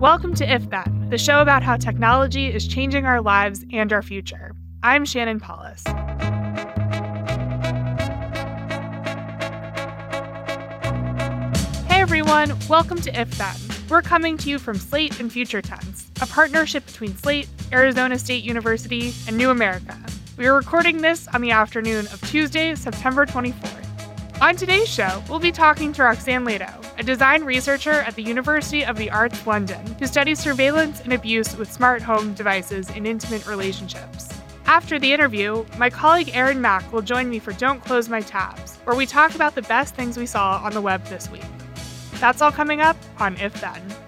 Welcome to If Then, the show about how technology is changing our lives and our future. I'm Shannon Palus. Hey everyone, welcome to If Then. We're coming to you from Slate and Future Tense, a partnership between Slate, Arizona State University, and New America. We are recording this on the afternoon of Tuesday, September 24th. On today's show, we'll be talking to Roxanne Leitão, a design researcher at the University of the Arts London who studies surveillance and abuse with smart home devices in intimate relationships. After the interview, my colleague Aaron Mak will join me for Don't Close My Tabs, where we talk about the best things we saw on the web this week. That's all coming up on If Then.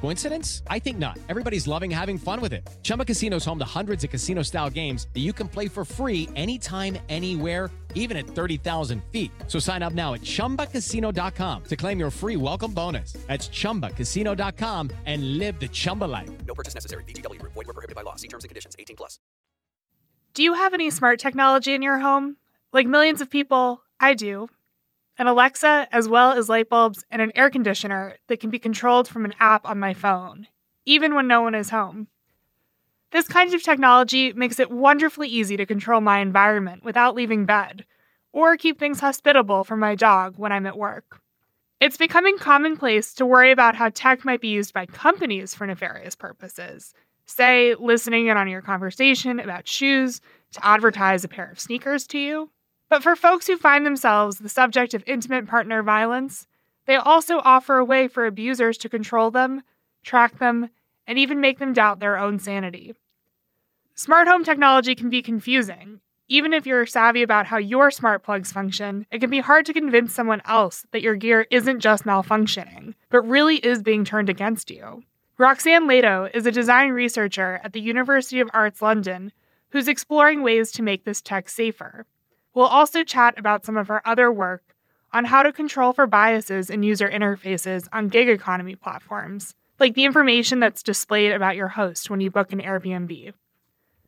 Coincidence? I think not. Everybody's loving having fun with it. Chumba Casino is home to hundreds of casino style games that you can play for free anytime, anywhere, even at 30,000 feet. So sign up now at chumbacasino.com to claim your free welcome bonus. That's chumbacasino.com and live the Chumba life. No purchase necessary. VGW Group. Void were prohibited by law. See terms and conditions. 18 plus. Do you have any smart technology in your home? Like millions of people, I do. An Alexa, as well as light bulbs and an air conditioner that can be controlled from an app on my phone, even when no one is home. This kind of technology makes it wonderfully easy to control my environment without leaving bed, or keep things hospitable for my dog when I'm at work. It's becoming commonplace to worry about how tech might be used by companies for nefarious purposes, say, listening in on your conversation about shoes to advertise a pair of sneakers to you. But for folks who find themselves the subject of intimate partner violence, they also offer a way for abusers to control them, track them, and even make them doubt their own sanity. Smart home technology can be confusing. Even if you're savvy about how your smart plugs function, it can be hard to convince someone else that your gear isn't just malfunctioning, but really is being turned against you. Roxanne Leitão is a design researcher at the University of Arts London who's exploring ways to make this tech safer. We'll also chat about some of her other work on how to control for biases in user interfaces on gig economy platforms, like the information that's displayed about your host when you book an Airbnb.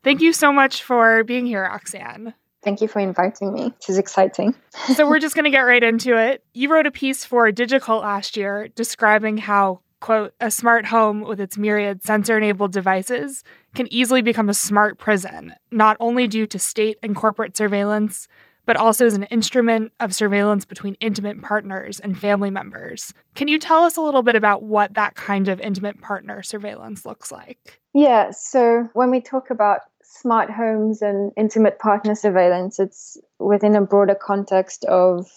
Thank you so much for being here, Roxanne. Thank you for inviting me. This is exciting. so, we're just going to get right into it. You wrote a piece for Digicult last year describing how, quote, a smart home with its myriad sensor enabled devices can easily become a smart prison, not only due to state and corporate surveillance, but also as an instrument of surveillance between intimate partners and family members. Can you tell us a little bit about what that kind of intimate partner surveillance looks like? Yeah, so when we talk about smart homes and intimate partner surveillance, it's within a broader context of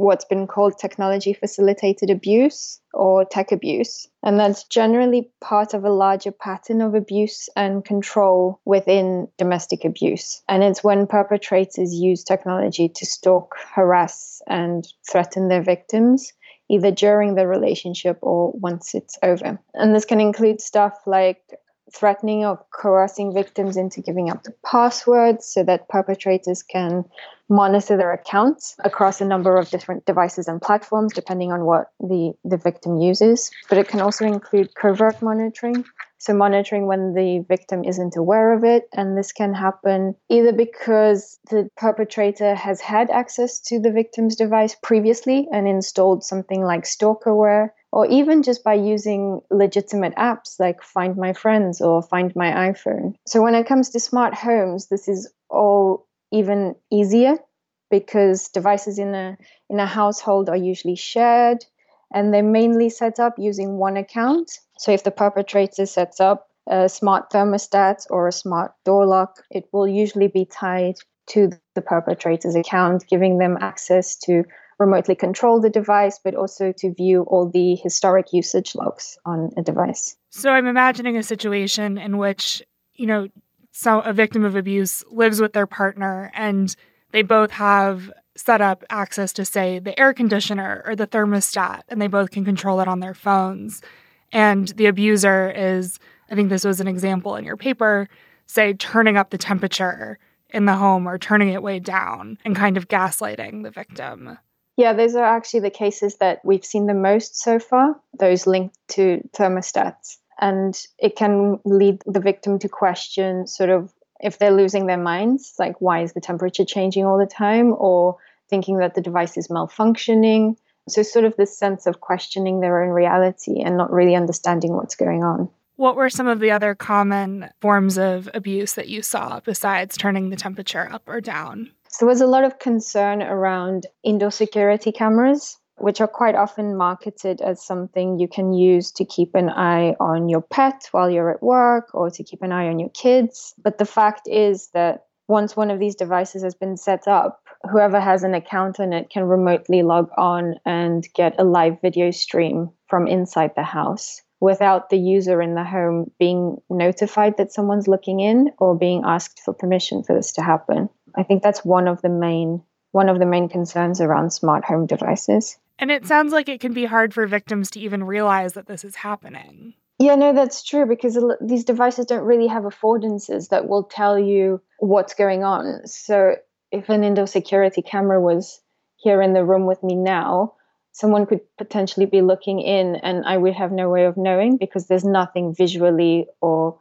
what's been called technology facilitated abuse or tech abuse. And that's generally part of a larger pattern of abuse and control within domestic abuse. And it's when perpetrators use technology to stalk, harass, and threaten their victims. Either during the relationship or once it's over. And this can include stuff like threatening or coercing victims into giving up the passwords so that perpetrators can monitor their accounts across a number of different devices and platforms depending on what the, the victim uses. But it can also include covert monitoring. So, monitoring when the victim isn't aware of it. And this can happen either because the perpetrator has had access to the victim's device previously and installed something like stalkerware or even just by using legitimate apps like Find My Friends or Find My iPhone. So when it comes to smart homes, this is all even easier because devices in a in a household are usually shared and they're mainly set up using one account. So if the perpetrator sets up a smart thermostat or a smart door lock, it will usually be tied to the perpetrator's account, giving them access to remotely control the device, but also to view all the historic usage logs on a device. So I'm imagining a situation in which, you know, so a victim of abuse lives with their partner and they both have set up access to say the air conditioner or the thermostat and they both can control it on their phones and the abuser is i think this was an example in your paper say turning up the temperature in the home or turning it way down and kind of gaslighting the victim Yeah, those are actually the cases that we've seen the most so far, those linked to thermostats. And it can lead the victim to question sort of if they're losing their minds, like why is the temperature changing all the time, or thinking that the device is malfunctioning. So, sort of this sense of questioning their own reality and not really understanding what's going on. What were some of the other common forms of abuse that you saw besides turning the temperature up or down? So, there was a lot of concern around indoor security cameras, which are quite often marketed as something you can use to keep an eye on your pet while you're at work or to keep an eye on your kids. But the fact is that once one of these devices has been set up, whoever has an account on it can remotely log on and get a live video stream from inside the house without the user in the home being notified that someone's looking in or being asked for permission for this to happen. I think that's one of the main one of the main concerns around smart home devices. And it sounds like it can be hard for victims to even realize that this is happening. Yeah, no, that's true because these devices don't really have affordances that will tell you what's going on. So if an indoor security camera was here in the room with me now, someone could potentially be looking in and I would have no way of knowing because there's nothing visually or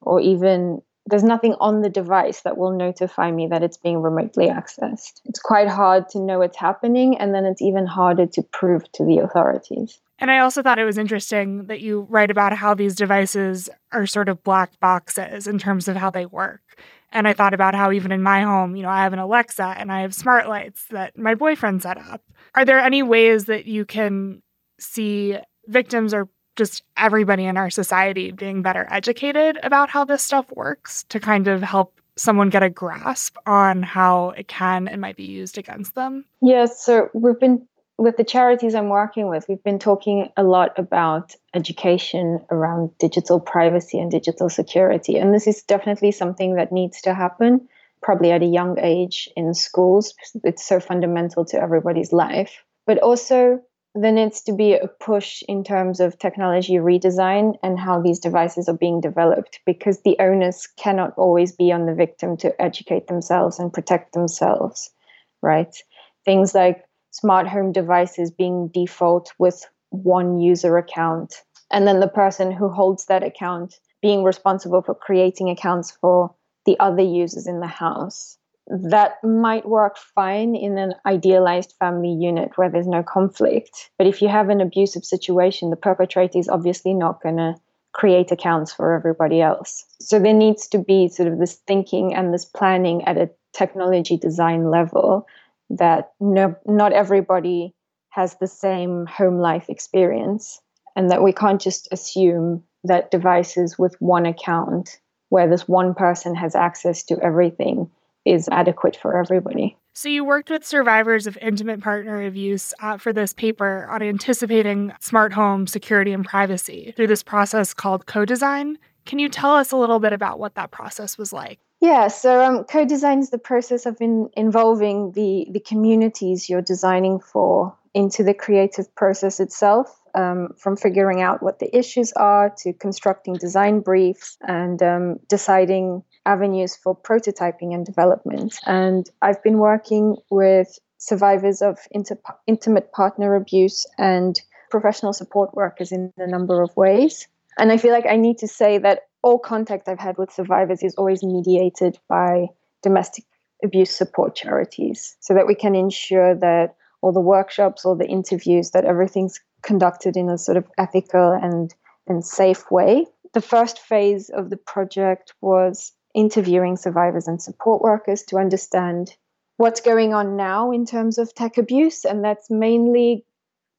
or even there's nothing on the device that will notify me that it's being remotely accessed. It's quite hard to know it's happening and then it's even harder to prove to the authorities. And I also thought it was interesting that you write about how these devices are sort of black boxes in terms of how they work. And I thought about how even in my home, you know, I have an Alexa and I have smart lights that my boyfriend set up. Are there any ways that you can see victims or just everybody in our society being better educated about how this stuff works to kind of help someone get a grasp on how it can and might be used against them? Yes, so we've been with the charities I'm working with, we've been talking a lot about education around digital privacy and digital security. And this is definitely something that needs to happen, probably at a young age in schools. It's so fundamental to everybody's life. But also, there needs to be a push in terms of technology redesign and how these devices are being developed because the onus cannot always be on the victim to educate themselves and protect themselves, right? Things like smart home devices being default with one user account and then the person who holds that account being responsible for creating accounts for the other users in the house that might work fine in an idealized family unit where there's no conflict. But if you have an abusive situation the perpetrator is obviously not going to create accounts for everybody else. So there needs to be sort of this thinking and this planning at a technology design level that no, not everybody has the same home life experience, and that we can't just assume that devices with one account, where this one person has access to everything, is adequate for everybody. So, you worked with survivors of intimate partner abuse uh, for this paper on anticipating smart home security and privacy through this process called co design. Can you tell us a little bit about what that process was like? Yeah, so um, co-design is the process of in, involving the the communities you're designing for into the creative process itself, um, from figuring out what the issues are to constructing design briefs and um, deciding avenues for prototyping and development. And I've been working with survivors of inter- intimate partner abuse and professional support workers in a number of ways. And I feel like I need to say that all contact I've had with survivors is always mediated by domestic abuse support charities so that we can ensure that all the workshops, all the interviews, that everything's conducted in a sort of ethical and, and safe way. The first phase of the project was interviewing survivors and support workers to understand what's going on now in terms of tech abuse, and that's mainly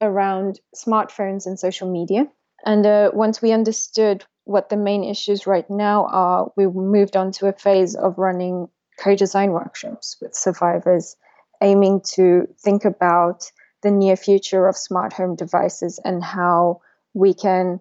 around smartphones and social media. And uh, once we understood what the main issues right now are, we moved on to a phase of running co design workshops with survivors, aiming to think about the near future of smart home devices and how we can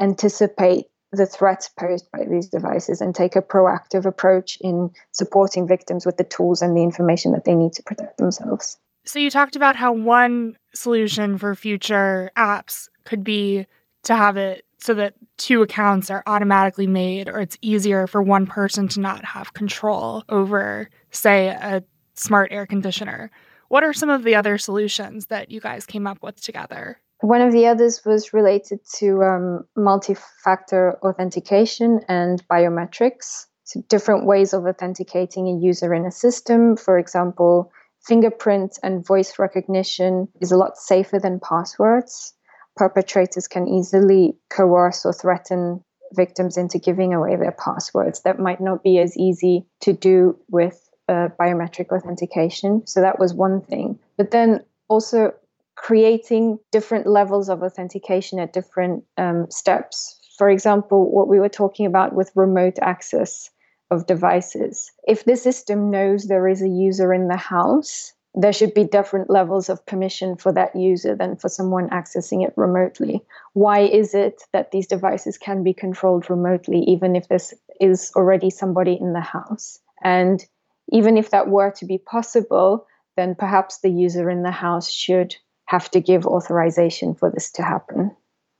anticipate the threats posed by these devices and take a proactive approach in supporting victims with the tools and the information that they need to protect themselves. So, you talked about how one solution for future apps could be to have it so that two accounts are automatically made or it's easier for one person to not have control over say a smart air conditioner What are some of the other solutions that you guys came up with together? One of the others was related to um, multi factor authentication and biometrics. So, different ways of authenticating a user in a system. For example, fingerprint and voice recognition is a lot safer than passwords. Perpetrators can easily coerce or threaten victims into giving away their passwords. That might not be as easy to do with uh, biometric authentication. So that was one thing. But then also creating different levels of authentication at different um, steps. For example, what we were talking about with remote access of devices. If the system knows there is a user in the house, there should be different levels of permission for that user than for someone accessing it remotely. Why is it that these devices can be controlled remotely, even if this is already somebody in the house? And even if that were to be possible, then perhaps the user in the house should have to give authorization for this to happen.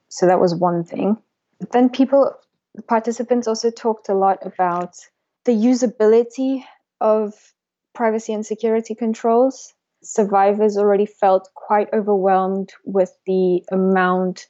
So that was one thing. But then people, participants also talked a lot about the usability of privacy and security controls. Survivors already felt quite overwhelmed with the amount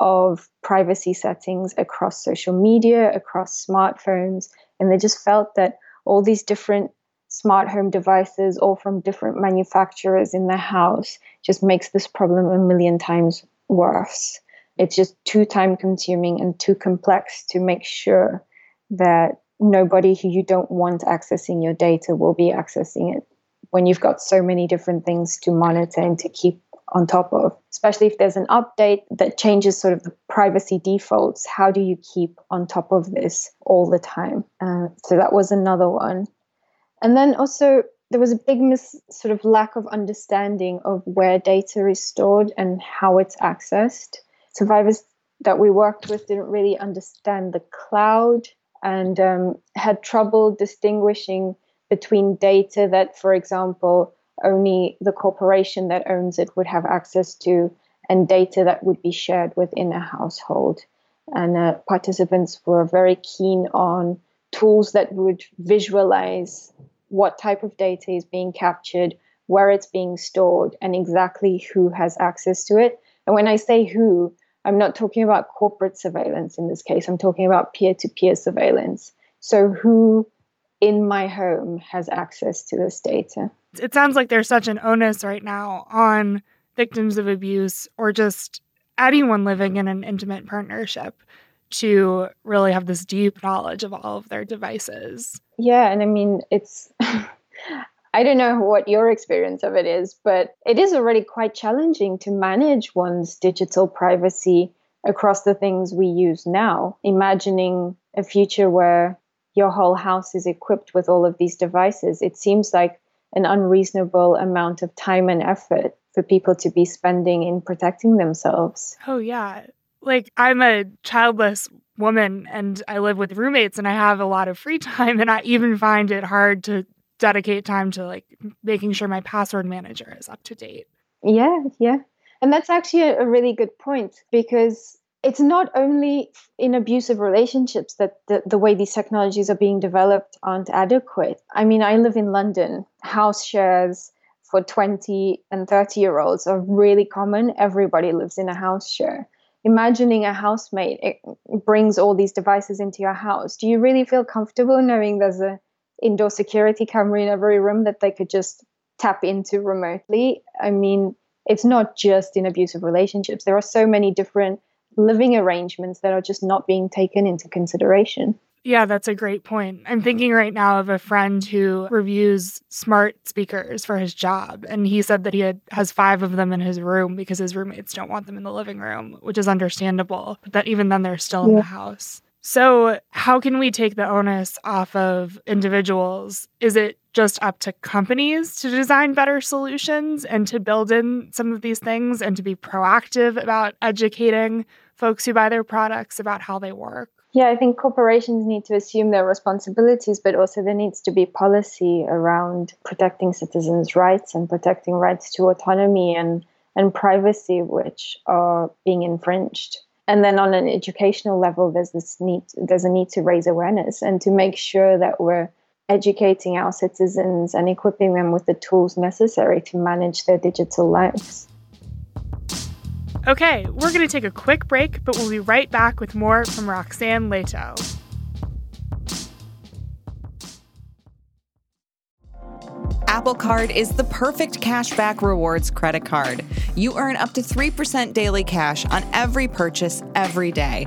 of privacy settings across social media, across smartphones, and they just felt that all these different smart home devices, all from different manufacturers in the house, just makes this problem a million times worse. It's just too time consuming and too complex to make sure that nobody who you don't want accessing your data will be accessing it when you've got so many different things to monitor and to keep on top of, especially if there's an update that changes sort of the privacy defaults. How do you keep on top of this all the time? Uh, so that was another one. And then also, there was a big mis- sort of lack of understanding of where data is stored and how it's accessed. Survivors that we worked with didn't really understand the cloud and um, had trouble distinguishing between data that, for example, only the corporation that owns it would have access to and data that would be shared within a household. And uh, participants were very keen on tools that would visualize what type of data is being captured, where it's being stored, and exactly who has access to it. And when I say who, I'm not talking about corporate surveillance in this case, I'm talking about peer to peer surveillance. So, who in my home has access to this data? It sounds like there's such an onus right now on victims of abuse or just anyone living in an intimate partnership to really have this deep knowledge of all of their devices. Yeah, and I mean, it's. I don't know what your experience of it is, but it is already quite challenging to manage one's digital privacy across the things we use now. Imagining a future where your whole house is equipped with all of these devices, it seems like an unreasonable amount of time and effort for people to be spending in protecting themselves. Oh, yeah like I'm a childless woman and I live with roommates and I have a lot of free time and I even find it hard to dedicate time to like making sure my password manager is up to date. Yeah, yeah. And that's actually a, really good point because it's not only in abusive relationships that the, the way these technologies are being developed aren't adequate. I mean, I live in London. House shares for 20 and 30 year olds are really common. Everybody lives in a house share imagining a housemate it brings all these devices into your house. Do you really feel comfortable knowing there's a indoor security camera in every room that they could just tap into remotely? I mean it's not just in abusive relationships. There are so many different living arrangements that are just not being taken into consideration yeah, that's a great point. I'm mm-hmm. thinking right now of a friend who reviews smart speakers for his job. And he said that he had, has five of them in his room because his roommates don't want them in the living room, which is understandable. But that even then they're still yeah. in the house. So, how can we take the onus off of individuals? Is it just up to companies to design better solutions and to build in some of these things and to be proactive about educating folks who buy their products about how they work? Yeah, I think corporations need to assume their responsibilities, but also there needs to be policy around protecting citizens' rights and protecting rights to autonomy and, and privacy, which are being infringed. And then on an educational level, there's this need there's a need to raise awareness and to make sure that we're educating our citizens and equipping them with the tools necessary to manage their digital lives. Okay, we're going to take a quick break, but we'll be right back with more from Roxanne Leitão. Apple Card is the perfect cashback rewards credit card. You earn up to 3% daily cash on every purchase every day.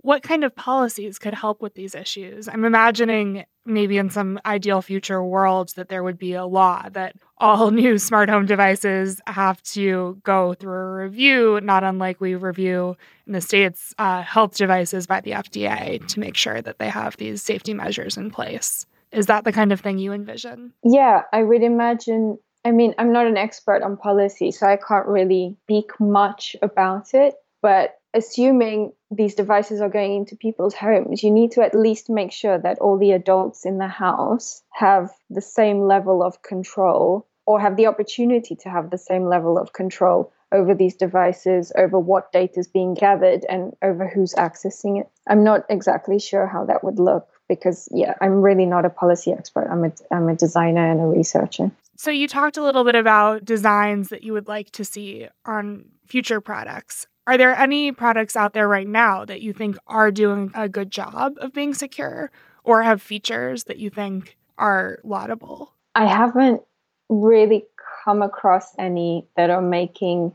What kind of policies could help with these issues? I'm imagining maybe in some ideal future world that there would be a law that all new smart home devices have to go through a review, not unlike we review in the States uh, health devices by the FDA to make sure that they have these safety measures in place. Is that the kind of thing you envision? Yeah, I would imagine. I mean, I'm not an expert on policy, so I can't really speak much about it. But assuming these devices are going into people's homes, you need to at least make sure that all the adults in the house have the same level of control or have the opportunity to have the same level of control over these devices, over what data is being gathered, and over who's accessing it. I'm not exactly sure how that would look because, yeah, I'm really not a policy expert. I'm a, I'm a designer and a researcher. So, you talked a little bit about designs that you would like to see on future products. Are there any products out there right now that you think are doing a good job of being secure or have features that you think are laudable? I haven't really come across any that are making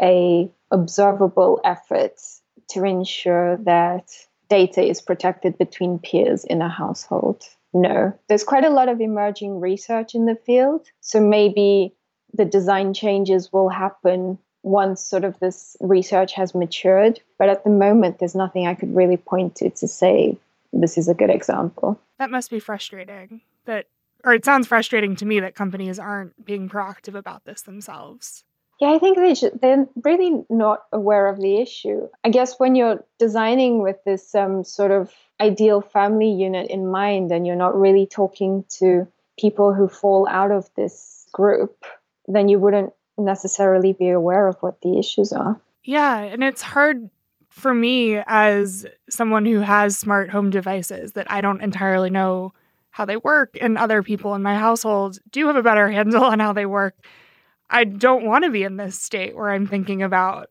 a observable effort to ensure that data is protected between peers in a household. No, there's quite a lot of emerging research in the field. So maybe the design changes will happen once sort of this research has matured. But at the moment, there's nothing I could really point to to say this is a good example. That must be frustrating. That, or it sounds frustrating to me that companies aren't being proactive about this themselves. Yeah, I think they should, they're really not aware of the issue. I guess when you're designing with this um, sort of ideal family unit in mind and you're not really talking to people who fall out of this group, then you wouldn't necessarily be aware of what the issues are. Yeah, and it's hard for me as someone who has smart home devices that I don't entirely know how they work, and other people in my household do have a better handle on how they work. I don't want to be in this state where I'm thinking about,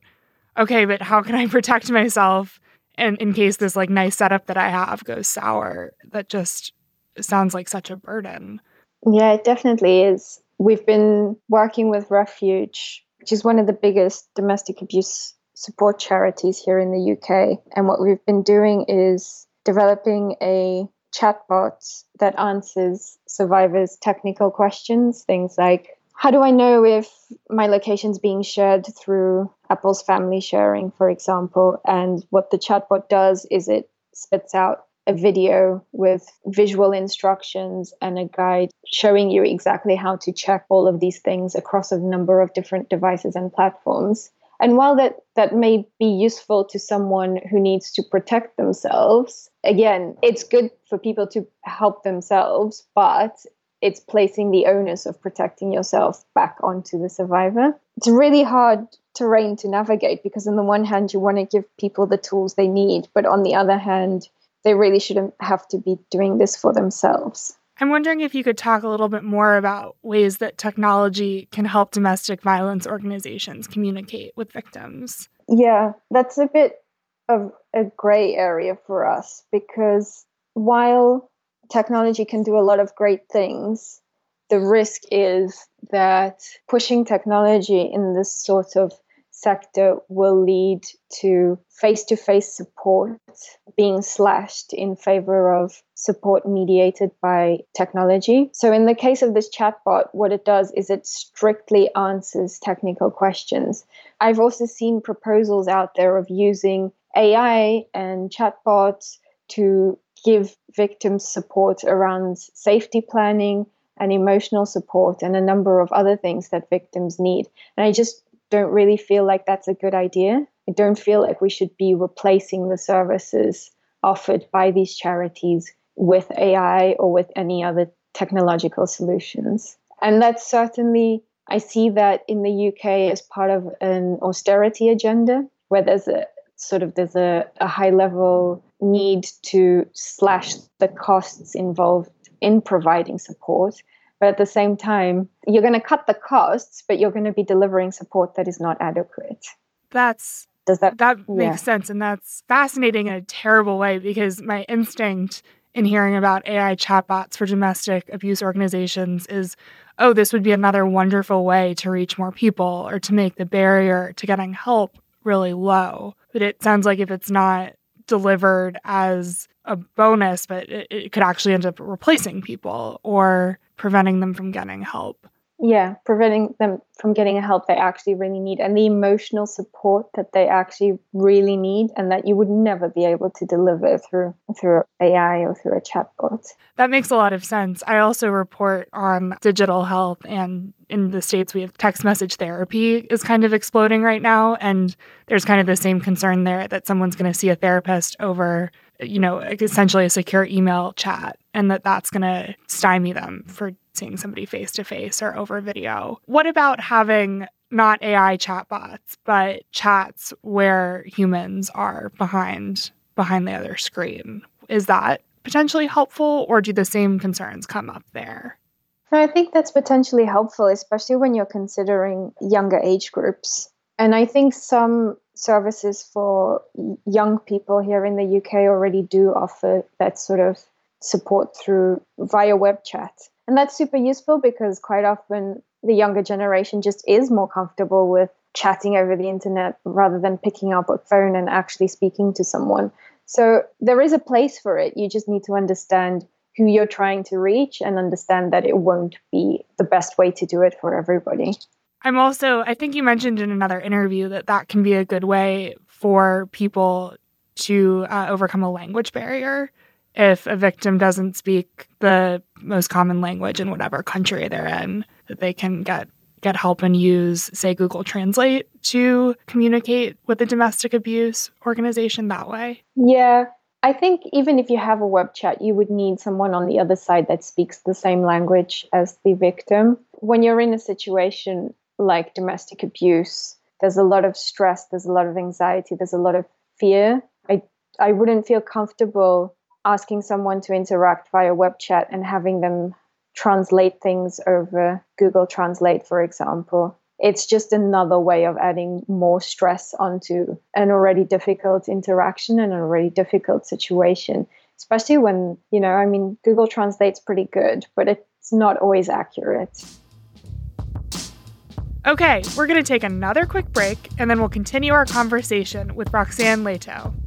okay, but how can I protect myself and in case this like nice setup that I have goes sour? That just sounds like such a burden. Yeah, it definitely is. We've been working with Refuge, which is one of the biggest domestic abuse support charities here in the UK. And what we've been doing is developing a chatbot that answers survivors' technical questions, things like how do I know if my location's being shared through Apple's family sharing, for example? And what the chatbot does is it spits out a video with visual instructions and a guide showing you exactly how to check all of these things across a number of different devices and platforms. And while that, that may be useful to someone who needs to protect themselves, again, it's good for people to help themselves, but it's placing the onus of protecting yourself back onto the survivor. It's really hard terrain to navigate because, on the one hand, you want to give people the tools they need, but on the other hand, they really shouldn't have to be doing this for themselves. I'm wondering if you could talk a little bit more about ways that technology can help domestic violence organizations communicate with victims. Yeah, that's a bit of a gray area for us because while technology can do a lot of great things, the risk is that pushing technology in this sort of sector will lead to face to face support being slashed in favor of support mediated by technology. So, in the case of this chatbot, what it does is it strictly answers technical questions. I've also seen proposals out there of using AI and chatbots to give victims support around safety planning and emotional support and a number of other things that victims need. And I just don't really feel like that's a good idea. I don't feel like we should be replacing the services offered by these charities with AI or with any other technological solutions. And that's certainly, I see that in the UK as part of an austerity agenda where there's a sort of there's a, a high level need to slash the costs involved in providing support but at the same time you're going to cut the costs but you're going to be delivering support that is not adequate that's does that that makes yeah. sense and that's fascinating in a terrible way because my instinct in hearing about ai chatbots for domestic abuse organizations is oh this would be another wonderful way to reach more people or to make the barrier to getting help really low but it sounds like if it's not delivered as a bonus, but it, it could actually end up replacing people or preventing them from getting help yeah preventing them from getting the help they actually really need and the emotional support that they actually really need and that you would never be able to deliver through through AI or through a chatbot. That makes a lot of sense. I also report on digital health and in the states we have text message therapy is kind of exploding right now and there's kind of the same concern there that someone's going to see a therapist over you know essentially a secure email chat and that that's going to stymie them for seeing somebody face to face or over video. What about having not AI chatbots, but chats where humans are behind behind the other screen? Is that potentially helpful or do the same concerns come up there? I think that's potentially helpful, especially when you're considering younger age groups. And I think some services for young people here in the UK already do offer that sort of support through via web chat. And that's super useful because quite often the younger generation just is more comfortable with chatting over the internet rather than picking up a phone and actually speaking to someone. So there is a place for it. You just need to understand who you're trying to reach and understand that it won't be the best way to do it for everybody. I'm also, I think you mentioned in another interview that that can be a good way for people to uh, overcome a language barrier if a victim doesn't speak the most common language in whatever country they're in, that they can get get help and use, say, Google Translate to communicate with the domestic abuse organization that way? Yeah. I think even if you have a web chat, you would need someone on the other side that speaks the same language as the victim. When you're in a situation like domestic abuse, there's a lot of stress, there's a lot of anxiety, there's a lot of fear. I I wouldn't feel comfortable asking someone to interact via web chat and having them translate things over Google Translate, for example. It's just another way of adding more stress onto an already difficult interaction and an already difficult situation, especially when, you know, I mean, Google Translate's pretty good, but it's not always accurate. Okay, we're going to take another quick break and then we'll continue our conversation with Roxanne Leitão.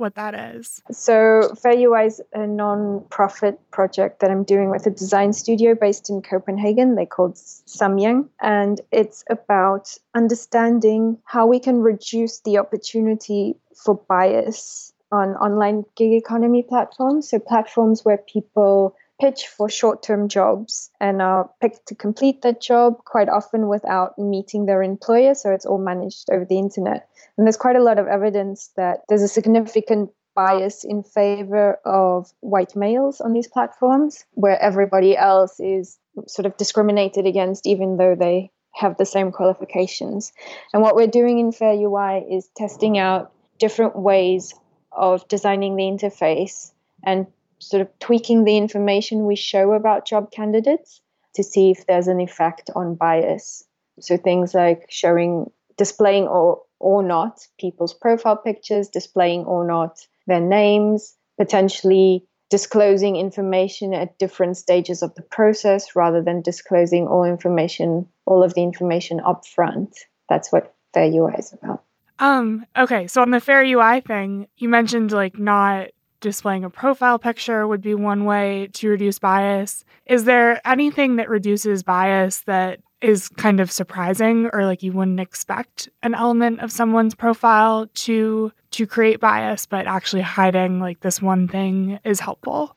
what that is. So, Fair UI is a non-profit project that I'm doing with a design studio based in Copenhagen. They called Samyang, and it's about understanding how we can reduce the opportunity for bias on online gig economy platforms. So, platforms where people pitch for short term jobs and are picked to complete that job quite often without meeting their employer. So it's all managed over the internet. And there's quite a lot of evidence that there's a significant bias in favor of white males on these platforms, where everybody else is sort of discriminated against, even though they have the same qualifications. And what we're doing in Fair UI is testing out different ways of designing the interface and sort of tweaking the information we show about job candidates to see if there's an effect on bias. So things like showing displaying or or not people's profile pictures, displaying or not their names, potentially disclosing information at different stages of the process rather than disclosing all information, all of the information up front. That's what Fair UI is about. Um, okay, so on the Fair UI thing, you mentioned like not displaying a profile picture would be one way to reduce bias. Is there anything that reduces bias that is kind of surprising or like you wouldn't expect an element of someone's profile to to create bias but actually hiding like this one thing is helpful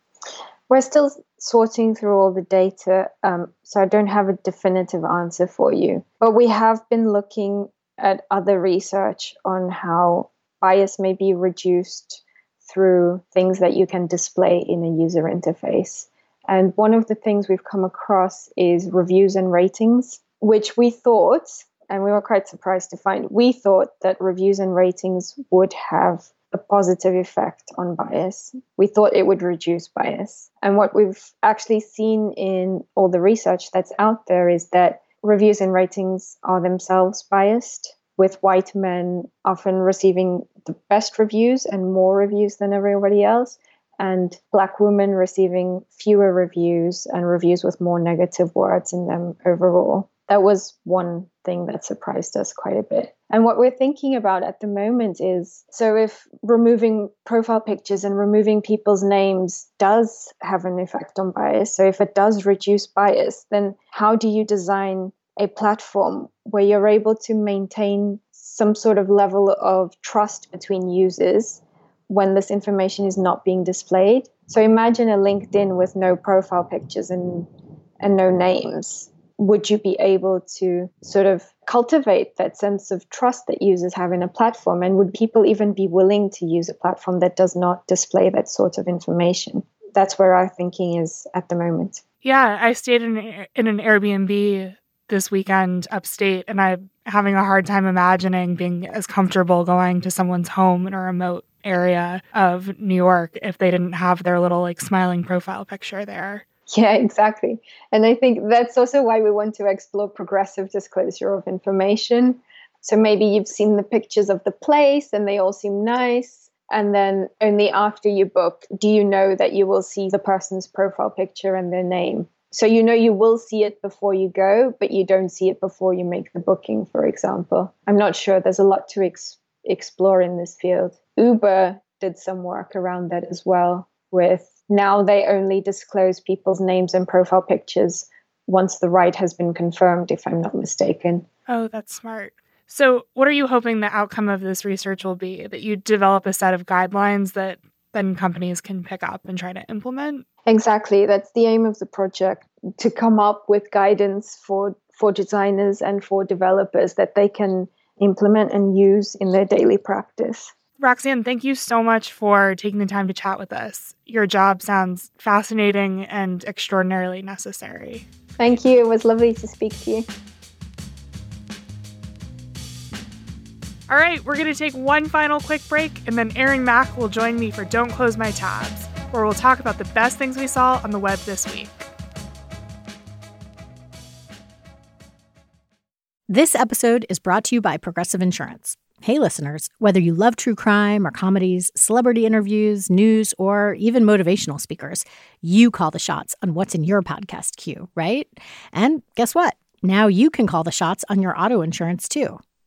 we're still sorting through all the data um, so i don't have a definitive answer for you but we have been looking at other research on how bias may be reduced through things that you can display in a user interface and one of the things we've come across is reviews and ratings, which we thought, and we were quite surprised to find, we thought that reviews and ratings would have a positive effect on bias. We thought it would reduce bias. And what we've actually seen in all the research that's out there is that reviews and ratings are themselves biased, with white men often receiving the best reviews and more reviews than everybody else and black women receiving fewer reviews and reviews with more negative words in them overall. That was one thing that surprised us quite a bit. And what we're thinking about at the moment is so if removing profile pictures and removing people's names does have an effect on bias, so if it does reduce bias, then how do you design a platform where you're able to maintain some sort of level of trust between users when this information is not being displayed. So imagine a LinkedIn with no profile pictures and and no names. Would you be able to sort of cultivate that sense of trust that users have in a platform? And would people even be willing to use a platform that does not display that sort of information? That's where our thinking is at the moment. Yeah, I stayed in in an Airbnb this weekend upstate, and I'm having a hard time imagining being as comfortable going to someone's home in a remote area of New York if they didn't have their little like smiling profile picture there. Yeah, exactly. And I think that's also why we want to explore progressive disclosure of information. So maybe you've seen the pictures of the place and they all seem nice. And then only after you book do you know that you will see the person's profile picture and their name. So you know you will see it before you go, but you don't see it before you make the booking, for example. I'm not sure. There's a lot to ex- explore in this field. Uber did some work around that as well with now they only disclose people's names and profile pictures once the ride has been confirmed if I'm not mistaken. Oh, that's smart. So, what are you hoping the outcome of this research will be? That you develop a set of guidelines that then companies can pick up and try to implement? Exactly. That's the aim of the project to come up with guidance for for designers and for developers that they can implement and use in their daily practice. Roxanne, thank you so much for taking the time to chat with us. Your job sounds fascinating and extraordinarily necessary. Thank you. It was lovely to speak to you. All right, we're going to take one final quick break, and then Aaron Mak will join me for Don't Close My Tabs, where we'll talk about the best things we saw on the web this week. This episode is brought to you by Progressive Insurance. Hey, listeners, whether you love true crime or comedies, celebrity interviews, news, or even motivational speakers, you call the shots on what's in your podcast queue, right? And guess what? Now you can call the shots on your auto insurance too.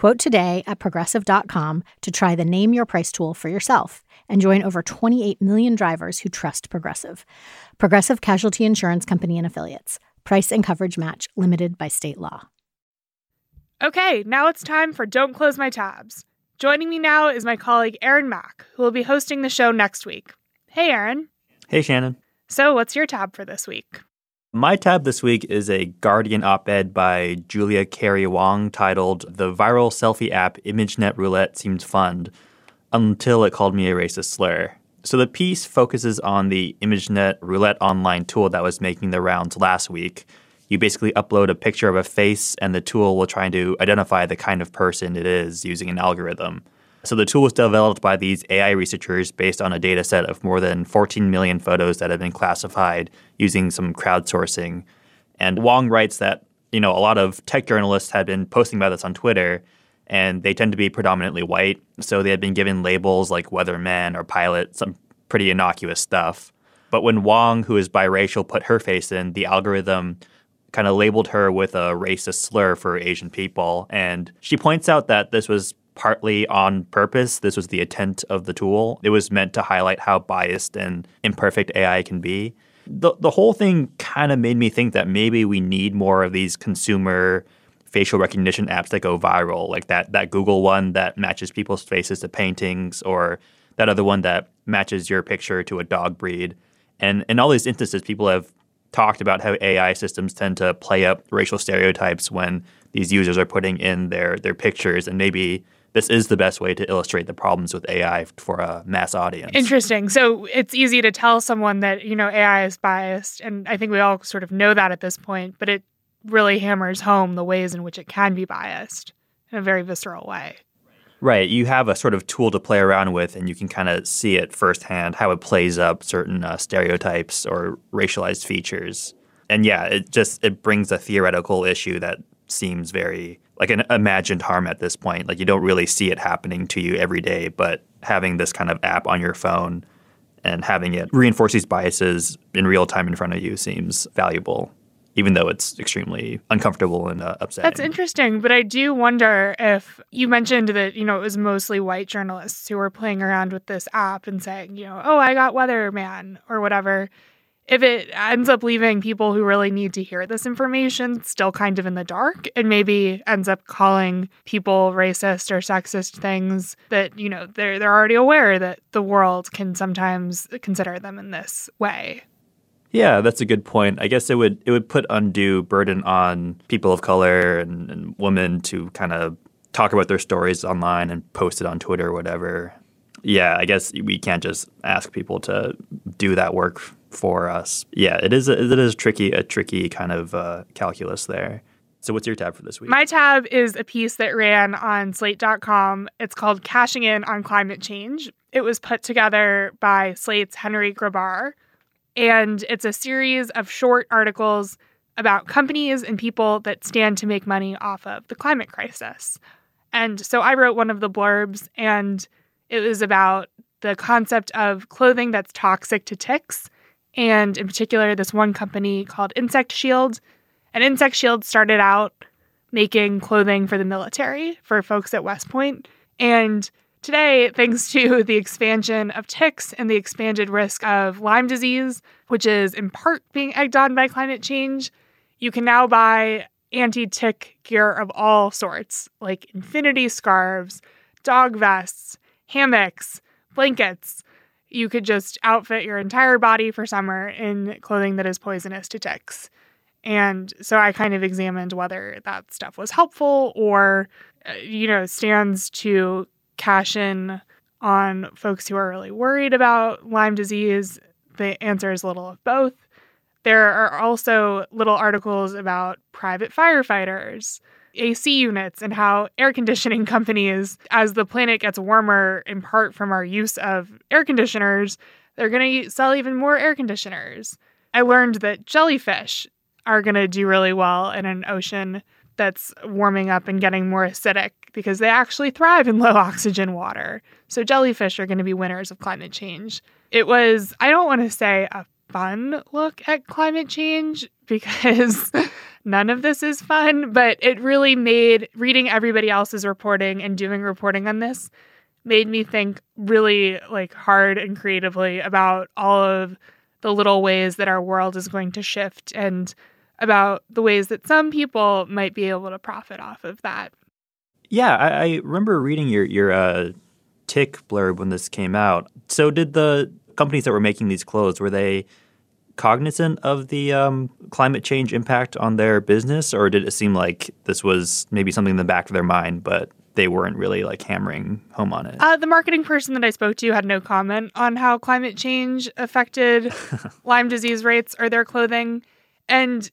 Quote today at progressive.com to try the Name Your Price tool for yourself and join over 28 million drivers who trust Progressive. Progressive Casualty Insurance Company and Affiliates. Price and coverage match limited by state law. Okay, now it's time for Don't Close My Tabs. Joining me now is my colleague Aaron Mak, who will be hosting the show next week. Hey, Aaron. Hey, Shannon. So, what's your tab for this week? My tab this week is a Guardian op ed by Julia Carrie Wong titled The Viral Selfie App ImageNet Roulette Seems Fun. until it called me a racist slur. So the piece focuses on the ImageNet roulette online tool that was making the rounds last week. You basically upload a picture of a face, and the tool will try to identify the kind of person it is using an algorithm. So the tool was developed by these AI researchers based on a data set of more than 14 million photos that have been classified using some crowdsourcing. And Wong writes that, you know, a lot of tech journalists had been posting about this on Twitter, and they tend to be predominantly white. So they had been given labels like weatherman or pilot, some pretty innocuous stuff. But when Wong, who is biracial, put her face in, the algorithm kind of labeled her with a racist slur for Asian people. And she points out that this was partly on purpose. This was the intent of the tool. It was meant to highlight how biased and imperfect AI can be. The, the whole thing kind of made me think that maybe we need more of these consumer facial recognition apps that go viral, like that that Google one that matches people's faces to paintings, or that other one that matches your picture to a dog breed. And in all these instances, people have talked about how AI systems tend to play up racial stereotypes when these users are putting in their their pictures, and maybe this is the best way to illustrate the problems with AI for a mass audience. Interesting. So it's easy to tell someone that, you know, AI is biased. And I think we all sort of know that at this point, but it really hammers home the ways in which it can be biased in a very visceral way. Right. You have a sort of tool to play around with, and you can kind of see it firsthand how it plays up certain uh, stereotypes or racialized features. And yeah, it just it brings a theoretical issue that seems very like an imagined harm at this point. Like you don't really see it happening to you every day, but having this kind of app on your phone and having it reinforce these biases in real time in front of you seems valuable even though it's extremely uncomfortable and uh, upsetting. That's interesting, but I do wonder if you mentioned that, you know, it was mostly white journalists who were playing around with this app and saying, you know, oh, I got Weatherman or whatever. If it ends up leaving people who really need to hear this information still kind of in the dark and maybe ends up calling people racist or sexist things that, you know, they're they're already aware that the world can sometimes consider them in this way. Yeah, that's a good point. I guess it would it would put undue burden on people of color and, and women to kind of talk about their stories online and post it on Twitter or whatever. Yeah, I guess we can't just ask people to do that work for us. Yeah, it is a, it is tricky a tricky kind of uh, calculus there. So what's your tab for this week? My tab is a piece that ran on slate.com. It's called Cashing In on Climate Change. It was put together by Slate's Henry Grabar and it's a series of short articles about companies and people that stand to make money off of the climate crisis. And so I wrote one of the blurbs, and it was about the concept of clothing that's toxic to ticks. And in particular, this one company called Insect Shield. And Insect Shield started out making clothing for the military for folks at West Point. And Today, thanks to the expansion of ticks and the expanded risk of Lyme disease, which is in part being egged on by climate change, you can now buy anti tick gear of all sorts, like infinity scarves, dog vests, hammocks, blankets. You could just outfit your entire body for summer in clothing that is poisonous to ticks. And so I kind of examined whether that stuff was helpful or, uh, you know, stands to cash in on folks who are really worried about Lyme disease? The answer is little of both. There are also little articles about private firefighters, AC units, and how air conditioning companies, as the planet gets warmer, in part from our use of air conditioners, they're going to sell even more air conditioners. I learned that jellyfish are going to do really well in an ocean that's warming up and getting more acidic because they actually thrive in low oxygen water. So jellyfish are going to be winners of climate change. It was, I don't want to say a fun look at climate change because none of this is fun, but it really made reading everybody else's reporting and doing reporting on this made me think really like hard and creatively about all of the little ways that our world is going to shift and about the ways that some people might be able to profit off of that. Yeah, I, I remember reading your your uh, tick blurb when this came out. So, did the companies that were making these clothes were they cognizant of the um, climate change impact on their business, or did it seem like this was maybe something in the back of their mind, but they weren't really like hammering home on it. Uh, the marketing person that I spoke to had no comment on how climate change affected Lyme disease rates or their clothing. And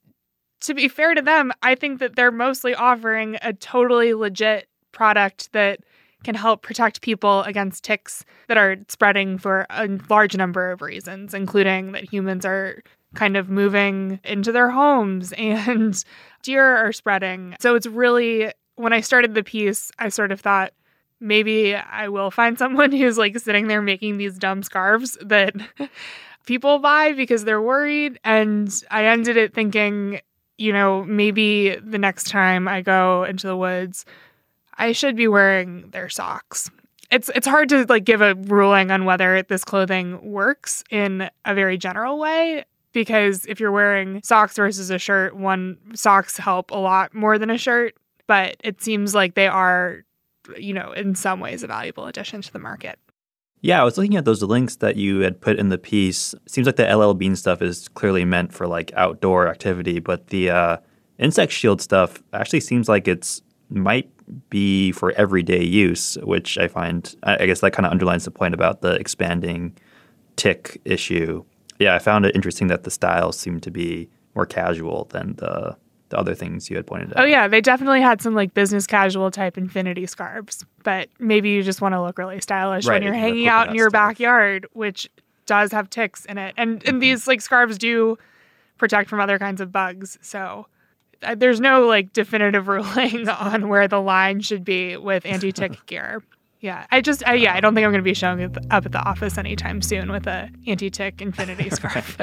to be fair to them, I think that they're mostly offering a totally legit product that can help protect people against ticks that are spreading for a large number of reasons, including that humans are kind of moving into their homes and deer are spreading. So it's really, when I started the piece, I sort of thought, maybe I will find someone who's like sitting there making these dumb scarves that people buy because they're worried. And I ended it thinking, you know, maybe the next time I go into the woods, I should be wearing their socks. It's it's hard to like give a ruling on whether this clothing works in a very general way because if you're wearing socks versus a shirt, one socks help a lot more than a shirt, but it seems like they are, you know, in some ways a valuable addition to the market. Yeah, I was looking at those links that you had put in the piece. Seems like the LL Bean stuff is clearly meant for like outdoor activity, but the uh, insect shield stuff actually seems like it's might be for everyday use, which I find I guess that kind of underlines the point about the expanding tick issue. Yeah, I found it interesting that the styles seem to be more casual than the the other things you had pointed out. Oh yeah, they definitely had some like business casual type infinity scarves, but maybe you just want to look really stylish Right, when you're hanging out in your stuff. backyard, which does have ticks in it. And and mm-hmm. these like scarves do protect from other kinds of bugs. So there's no like definitive ruling on where the line should be with anti-tick gear. Yeah, I just I, yeah, I don't think I'm going to be showing up at the office anytime soon with a anti-tick infinity scarf.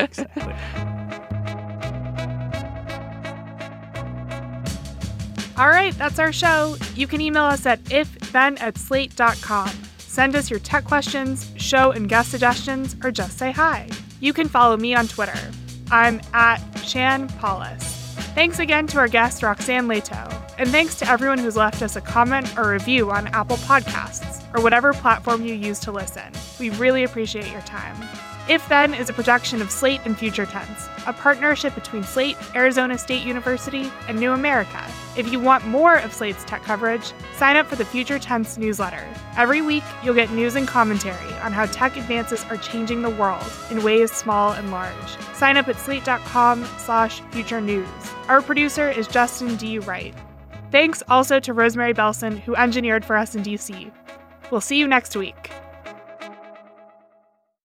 All right, that's our show. You can email us at ifthen at slate.com. Send us your tech questions, show and guest suggestions, or just say hi. You can follow me on Twitter. I'm at Shan Palus. Thanks again to our guest, Roxanne Leitão. And thanks to everyone who's left us a comment or review on Apple Podcasts or whatever platform you use to listen. We really appreciate your time. If Then is a production of Slate and Future Tense, a partnership between Slate, Arizona State University, and New America. If you want more of Slate's tech coverage, sign up for the Future Tense newsletter. Every week, you'll get news and commentary on how tech advances are changing the world in ways small and large. Sign up at slate.com slash future news. Our producer is Justin D. Wright. Thanks also to Rosemary Belson, who engineered for us in DC. We'll see you next week.